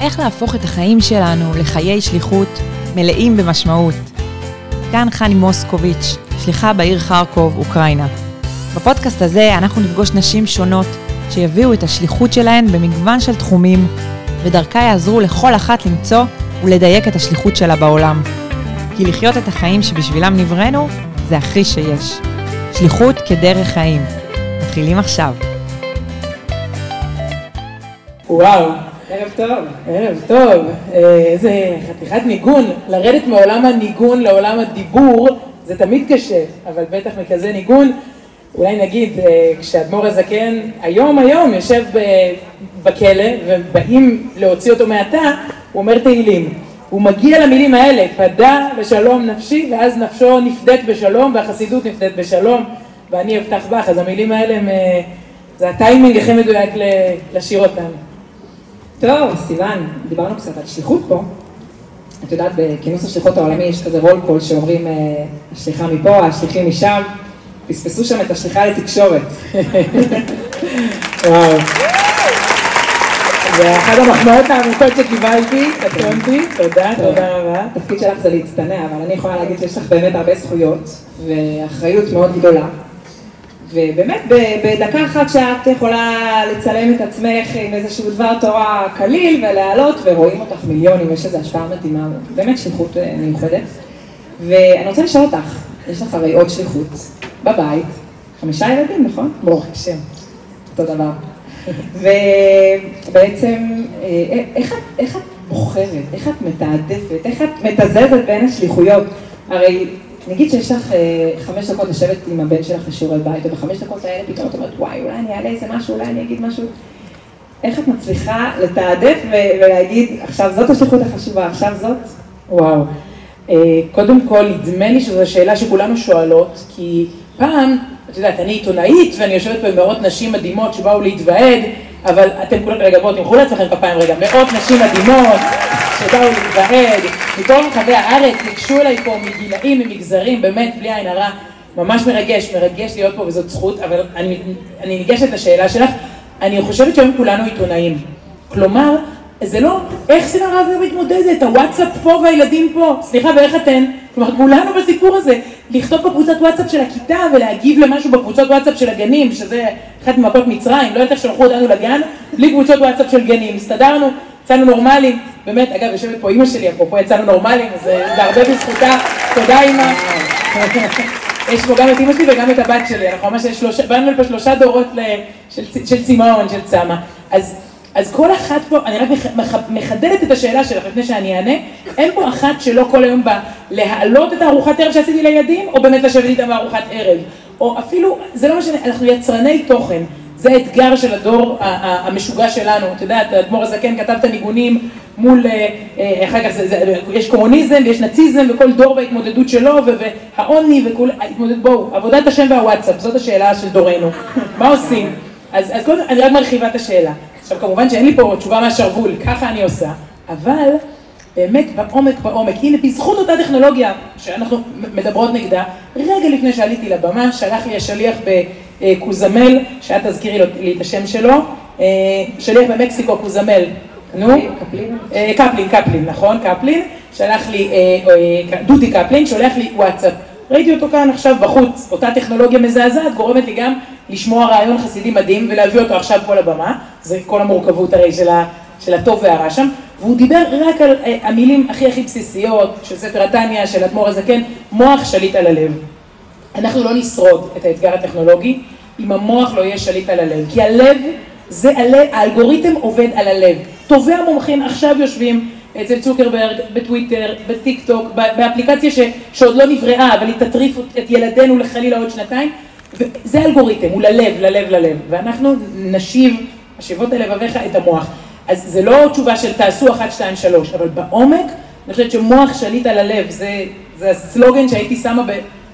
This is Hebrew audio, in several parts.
איך להפוך את החיים שלנו לחיי שליחות מלאים במשמעות. כאן חני מוסקוביץ', שליחה בעיר חרקוב, אוקראינה. בפודקאסט הזה אנחנו נפגוש נשים שונות שיביאו את השליחות שלהן במגוון של תחומים, ודרכה יעזרו לכל אחת למצוא ולדייק את השליחות שלה בעולם. כי לחיות את החיים שבשבילם נבראנו, זה הכי שיש. שליחות כדרך חיים. מתחילים עכשיו. וואו, ערב טוב. ערב טוב. אה, איזה חתיכת ניגון. לרדת מעולם הניגון לעולם הדיבור, זה תמיד קשה, אבל בטח מכזה ניגון. אולי נגיד, אה, כשאדמו"ר הזקן היום היום יושב בכלא ובאים להוציא אותו מהתא, הוא אומר תהילים. הוא מגיע למילים האלה, פדה בשלום נפשי, ואז נפשו נפדית בשלום, והחסידות נפדית בשלום, ואני אבטח בך. אז המילים האלה הם, אה, זה הטיימינג הכי מדויק לשיר אותם. טוב, סיוון, דיברנו קצת על שליחות פה. את יודעת, בכינוס השליחות העולמי יש כזה רול קול שאומרים, אה, השליחה מפה, השליחים משם. פספסו שם את השליחה לתקשורת. וואו. זה אחת המחמאות העמוקות שקיבלתי, קטונתי, תודה, תודה רבה. התפקיד שלך זה להצטנע, אבל אני יכולה להגיד שיש לך באמת הרבה זכויות ואחריות מאוד גדולה. ובאמת, בדקה אחת שאת יכולה לצלם את עצמך עם איזשהו דבר תורה קליל ולהעלות, ורואים אותך מיליונים, יש איזו השפעה מתאימה, באמת שליחות אה, מיוחדת. ואני רוצה לשאול אותך, יש לך הרי עוד שליחות בבית, חמישה ילדים, נכון? ברוך השם, אותו דבר. ובעצם, אה, איך את, איך את בוחרת, איך את מתעדפת, איך את מתזזת בין השליחויות? הרי נגיד שיש לך אה, חמש דקות לשבת עם הבן שלך לשיעורי בית, ובחמש דקות האלה פתאום את אומרת, וואי, אולי אני אעלה איזה משהו, אולי אני אגיד משהו. איך את מצליחה לתעדף ולהגיד, עכשיו זאת השליחות החשובה, עכשיו זאת? וואו. אה, קודם כל, נדמה לי שזו שאלה שכולנו שואלות, כי פעם, את יודעת, אני עיתונאית ואני יושבת פה עם מאות נשים מדהימות שבאו להתוועד, אבל אתם כולם, רגע בואו תמחאו לעצמכם כפיים רגע, מאות נשים מדהימות שבאו להתוועד, מכל רחבי הארץ, ניגשו אליי פה מגילאים, ממגזרים, באמת, בלי עין הרע, ממש מרגש, מרגש להיות פה וזאת זכות, אבל אני, אני ניגשת לשאלה שלך, אני חושבת שהיום כולנו עיתונאים. כלומר, זה לא, איך סימן רב מתמודדת, הוואטסאפ פה והילדים פה, סליחה, ואיך אתן? כלומר, כולנו בסיפור הזה, לכתוב בקבוצת וואטסאפ של הכיתה ולהגיב למשהו בקבוצות וואטסאפ של הגנים, שזה אחת ממכות מצרים, לא יודעת איך שלחו אותנו לגן, בלי קבוצות וואטסאפ של גנים, הסתדרנו, יצאנו נורמלים, באמת, אגב, יושבת פה אימא שלי, אפרופו יצאנו נורמלים, אז זה הרבה בזכותה, תודה אימא. יש פה גם את אימא שלי וגם את הבת שלי, אנחנו ממש שלושה, באנו לפה שלושה דורות של, של צימאון, של צמא. אז אז כל אחת פה, אני רק מחדדת את השאלה שלך לפני שאני אענה, אין פה אחת שלא כל היום באה להעלות את הארוחת ערב שעשיתי לילדים, או באמת לשבת איתם בארוחת ערב. או אפילו, זה לא משנה, אנחנו יצרני תוכן. זה האתגר של הדור המשוגע שלנו, את יודעת, האדמו"ר הזקן כתב את הניגונים מול, אה, אה, אחר כך זה, זה, יש קומוניזם ויש נאציזם וכל דור וההתמודדות שלו והעוני וכולי, בואו, עבודת השם והוואטסאפ, זאת השאלה של דורנו, מה עושים? אז, אז קודם, אני רק מרחיבה את השאלה. עכשיו כמובן שאין לי פה תשובה מהשרוול, ככה אני עושה, אבל באמת בעומק בעומק, הנה בזכות אותה טכנולוגיה שאנחנו מדברות נגדה, רגע לפני שעליתי לבמה, שלח לי השליח בקוזמל, שאת תזכירי לי את השם שלו, אה, שליח במקסיקו, קוזמל, נו, קפלין, אה, קפלין, קפלין, נכון, קפלין, שלח לי, אה, דודי קפלין, שולח לי וואטסאפ. ראיתי אותו כאן עכשיו בחוץ, אותה טכנולוגיה מזעזעת גורמת לי גם לשמוע רעיון חסידי מדהים ולהביא אותו עכשיו פה לבמה, זה כל המורכבות הרי של, ה, של הטוב והרע שם, והוא דיבר רק על המילים הכי הכי בסיסיות של ספר התניא, של אדמו"ר הזקן, מוח שליט על הלב. אנחנו לא נשרוד את האתגר הטכנולוגי אם המוח לא יהיה שליט על הלב, כי הלב זה הלב, האלגוריתם עובד על הלב. טובי המומחים עכשיו יושבים אצל צוקרברג, בטוויטר, בטיק טוק, באפליקציה ש, שעוד לא נבראה, אבל היא תטריף את ילדינו לחלילה עוד שנתיים, וזה אלגוריתם, הוא ללב, ללב, ללב, ואנחנו נשיב, השיבות לבביך את המוח. אז זה לא תשובה של תעשו אחת, שתיים, שלוש, אבל בעומק, אני חושבת שמוח שליט על הלב, זה, זה הסלוגן שהייתי שמה ב,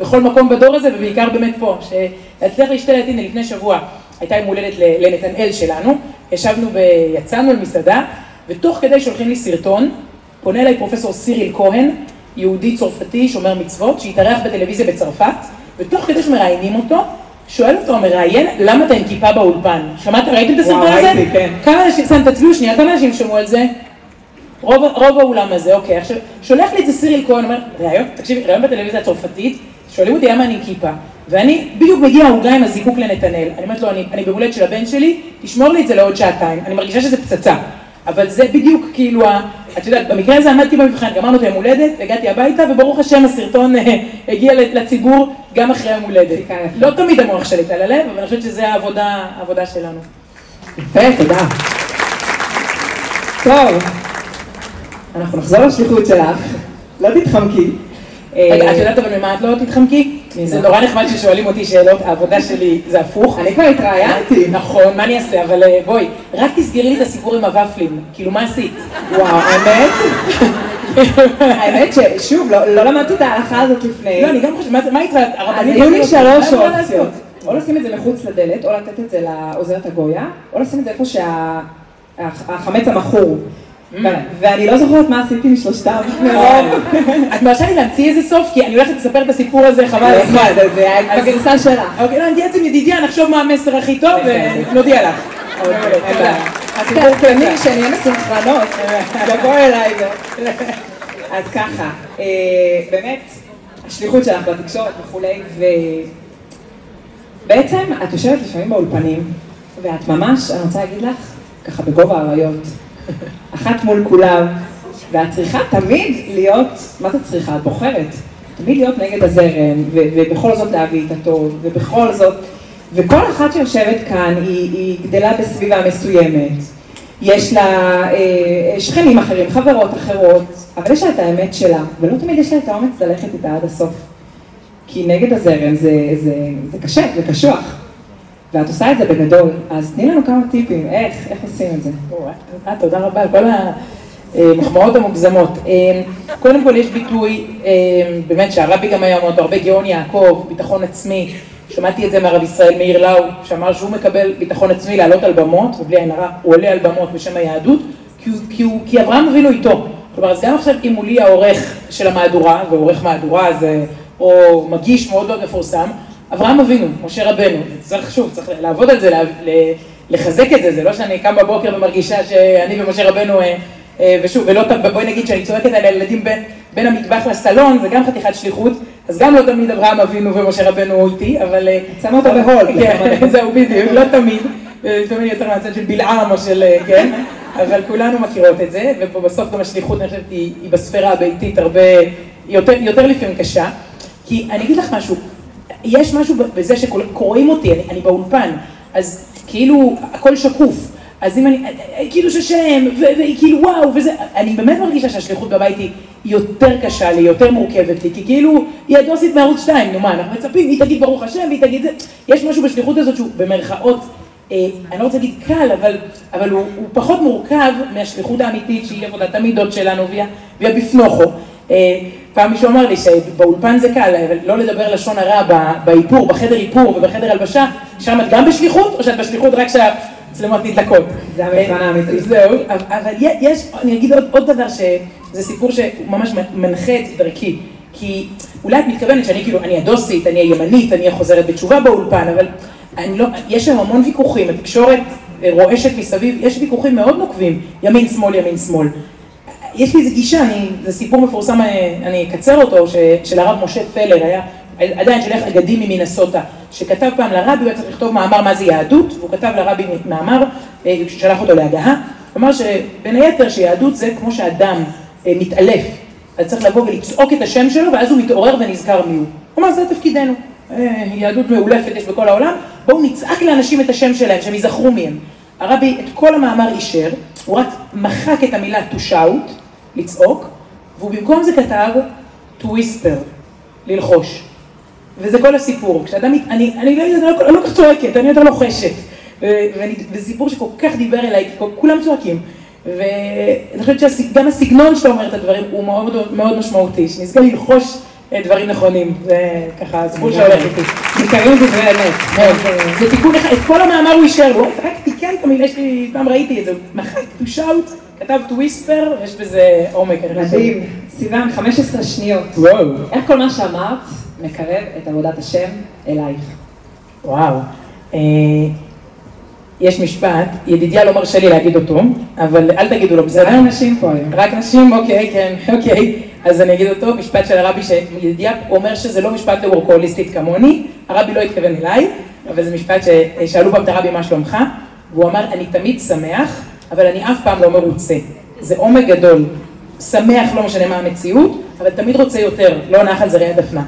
בכל מקום בדור הזה, ובעיקר באמת פה, שלהצליח להשתלט, הנה לפני שבוע הייתה יום הולדת לנתנאל שלנו, ישבנו, ב, יצאנו למסעדה, ותוך כדי שולחים לי סרטון, פונה אליי פרופסור סיריל כהן, יהודי צרפתי, שומר מצוות, שהתארח בטלוויזיה בצרפת, ותוך כדי שמראיינים אותו, שואל אותו המראיין, למה אתה עם כיפה באולפן? שמעת, ראיתם את הסרטון הזה? ראיתי, כן. כמה אנשים, סתם תצביעו שנייה, כמה אנשים שמעו על זה? רוב, רוב האולם הזה, אוקיי, עכשיו, שולח לי את זה סיריל כהן, אומר, ראיון, תקשיבי, ראיון בטלוויזיה הצרפתית, שואלים אותי למה אני עם כיפה, ואני, בדיוק מגיע העוגה עם הזיקוק לנתנאל, אני אומרת לו, אני, אני בהולדת של הבן שלי, תשמור לי את זה לעוד שעתיים, אני מרגישה שזה פצצה, אבל זה בדיוק כאילו, את יודעת, במקרה הזה עמדתי במבחן, גמרנו את היום הולדת, הגעתי הביתה, וברוך השם הסרטון אה, הגיע לציבור גם אחרי היום הולדת. לא תמיד המוח שלי על הלב, אבל אני חושבת שזה העבודה, העבודה שלנו. יפה, תודה. טוב, אנחנו נחזור לשליחות שלך, לא תתחמקי. אה, את יודעת אבל ממה את לא תתחמקי? זה נורא נחמד ששואלים אותי שאלות, העבודה שלי זה הפוך. אני כבר התראיינתי. נכון, מה אני אעשה? אבל אה, בואי, רק תסגרי לי את הסיפור עם הוואפלים. כאילו, מה עשית? וואו, האמת, האמת ששוב, לא לא למדתי את ההלכה הזאת לפני. לא, אני גם חושבת, מה- איתך? אז היו לי שלוש אופציות. או לשים את זה מחוץ לדלת, או לתת את זה לעוזרת הגויה, או לשים את זה איפה שהחמץ המכור. ו- ואני לא זוכרת מה עשיתי משלושתם. מרוב. את מרשה לי להמציא איזה סוף? כי אני הולכת לספר את הסיפור הזה חבל על הזמן. זה- היה אז- בגרסה שלך. אוקיי, לא, אני אתייעץ עם ידידיה, נחשוב מה המסר הכי טוב ונודיע לך. אוקיי, תודה. בעיה. הסיפור קצר. תעדכני כשנהיה מסונכרנות, תבוא אליי. אז ככה, אה, באמת, השליחות שלך בתקשורת וכולי, ובעצם את יושבת לפעמים באולפנים, ואת ממש, אני רוצה להגיד לך, ככה בגובה האריות, אחת מול כולם, ואת צריכה תמיד להיות, מה זה צריכה? את בוחרת, תמיד להיות נגד הזרם, ו- ובכל זאת להביא את הטוב, ובכל זאת, וכל אחת שיושבת כאן היא, היא גדלה בסביבה מסוימת. יש לה אה, שכנים אחרים, חברות אחרות, אבל יש לה את האמת שלה, ולא תמיד יש לה את האומץ ללכת איתה עד הסוף. כי נגד הזרם זה, זה, זה קשה, זה קשוח. ואת עושה את זה בגדול, אז תני לנו כמה טיפים, איך, איך עושים את זה. אה, תודה רבה על כל המחמאות המוגזמות. אה, קודם כל יש ביטוי, אה, באמת שהרבי גם היה מאוד הרבה גאון יעקב, ביטחון עצמי. שמעתי את זה מהרב ישראל מאיר לאו, שאמר שהוא מקבל ביטחון עצמי לעלות על במות, ובלי עין הרע, הוא עולה על במות בשם היהדות, כי, הוא, כי, הוא, כי אברהם אבינו איתו. כלומר, אז גם עכשיו אם מולי העורך של המהדורה, ועורך מהדורה זה, או מגיש מאוד מאוד מפורסם, אברהם אבינו, משה רבנו, צריך שוב, צריך לעבוד על זה, לחזק את זה, זה לא שאני קם בבוקר ומרגישה שאני ומשה רבנו, אה, אה, ושוב, ולא, בואי נגיד שאני צועקת על הילדים בין, בין המטבח לסלון, זה גם חתיכת שליחות, אז גם לא תמיד אברהם אבינו ומשה רבנו איתי, אבל... אה, שמה אותו בהולד. כן, זהו, בדיוק, לא תמיד, לפעמים יותר מהצד של בלעם או של, כן, אבל כולנו מכירות את זה, ובסוף גם השליחות, אני חושבת, היא, היא בספירה הביתית הרבה, יותר, יותר לפעמים קשה, כי אני אגיד לך משהו, יש משהו בזה שקוראים אותי, אני, אני באולפן, אז כאילו הכל שקוף, אז אם אני, כאילו ששם, וכאילו וואו, וזה, אני באמת מרגישה שהשליחות בבית היא יותר קשה לי, יותר מורכבת לי, כי כאילו, היא הדוסית מערוץ 2, נו מה, אנחנו מצפים, היא תגיד ברוך השם, והיא תגיד זה, יש משהו בשליחות הזאת שהוא במרכאות, אה, אני לא רוצה להגיד קל, אבל, אבל הוא, הוא פחות מורכב מהשליחות האמיתית שהיא עבודת המידות שלנו, והיא בפנוכו. אה, פעם מישהו אמר לי שבאולפן זה קל, אבל לא לדבר לשון הרע באיפור, בחדר איפור ובחדר הלבשה, שם את גם בשליחות, או שאת בשליחות רק כשהמצלמות נדלקות? זה המבחן האמיתי. אה, זהו, אבל- יש, אני אגיד עוד, עוד דבר, שזה סיפור שהוא ממש מנחה את דרכי. כי אולי את מתכוונת שאני כאילו, אני הדוסית, אני הימנית, אני החוזרת בתשובה באולפן, אבל אני לא, יש שם המון ויכוחים, התקשורת רועשת מסביב, יש ויכוחים מאוד נוקבים, ימין שמאל, ימין שמאל. יש לי איזו גישה, אני, זה סיפור מפורסם, אה, אני אקצר אותו, ש, של הרב משה פלר, היה עדיין שליח אגדים ממינסוטה, שכתב פעם לרבי, הוא היה צריך לכתוב מאמר מה זה יהדות, והוא כתב לרבי מאמר, אה, שלח אותו להגהה, אמר שבין היתר שיהדות זה כמו שאדם אה, מתעלף, אז צריך לבוא ולצעוק את השם שלו, ואז הוא מתעורר ונזכר מי הוא. אמר, זה תפקידנו. יהדות מאולפת יש בכל העולם, בואו נצעק לאנשים את השם שלהם, שהם ייזכרו מהם. הרבי את כל המאמר אישר, הוא רק מחק את המילה to shout, לצעוק, והוא במקום זה כתב to whisper, ללחוש. וזה כל הסיפור. כשאדם, אני, אני לא יודעת, אני לא- אני לא כל כך צועקת, אני יותר לוחשת. וזה סיפור שכל כך דיבר אליי, כי כל- כולם צועקים. ואני חושבת שגם הסגנון שאתה אומר את הדברים הוא מאוד מאוד משמעותי, שנזכה ללחוש אה, דברים נכונים. זה ככה הסיפור שהולך איתי. ניכרים דברי אמת. מאוד. זה תיקון אחד, את כל המאמר הוא אישר, הוא רק תיקן את המילה שלי, פעם ראיתי את זה, הוא מחק to shout, כתב to whisper, יש בזה עומק. מדהים. סיוון, 15 שניות. וואו. איך כל מה שאמרת מקרב את עבודת השם אלייך? וואו. אה, יש משפט, ידידיה לא מרשה לי להגיד אותו, אבל אל תגידו לו, בסדר? רק נשים פה היום. רק נשים? אוקיי, כן, אוקיי. אז אני אגיד אותו, משפט של הרבי, שידידיה אומר שזה לא משפט לוורקוהוליסטית כמוני, הרבי לא התכוון אליי, אבל זה משפט ששאלו פעם את הרבי מה שלומך, והוא אמר, אני תמיד שמח, אבל אני אף פעם לא מרוצה. זה עומק גדול. שמח, לא משנה מה המציאות, אבל תמיד רוצה יותר, לא נח על זרי הדפנה.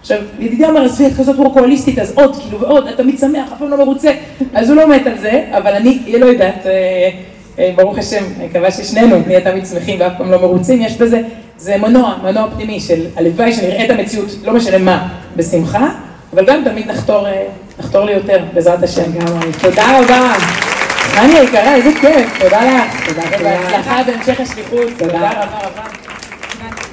עכשיו, ידידיה אומר, עזבי, את כזאת וורקוהוליסטית, אז עוד, כאילו, ועוד, את תמיד שמח, אף פעם לא מרוצה. אז הוא לא מת על זה, אבל אני, היא לא יודעת, אה, אה, ברוך השם, אני מקווה ששנינו נהיה תמיד שמחים ואף פעם לא מרוצים, יש בזה, זה מנוע, מנוע פנימי של הלוואי שנראה את המציאות, לא משנה מה, בשמחה, אבל גם תמיד נחתור, אה, נחתור ליותר, בעזרת השם. תודה רבה. חני היקרה, איזה כיף, תודה לך. תודה, תודה. ובהצלחה בהמשך השליחות. תודה רבה רבה.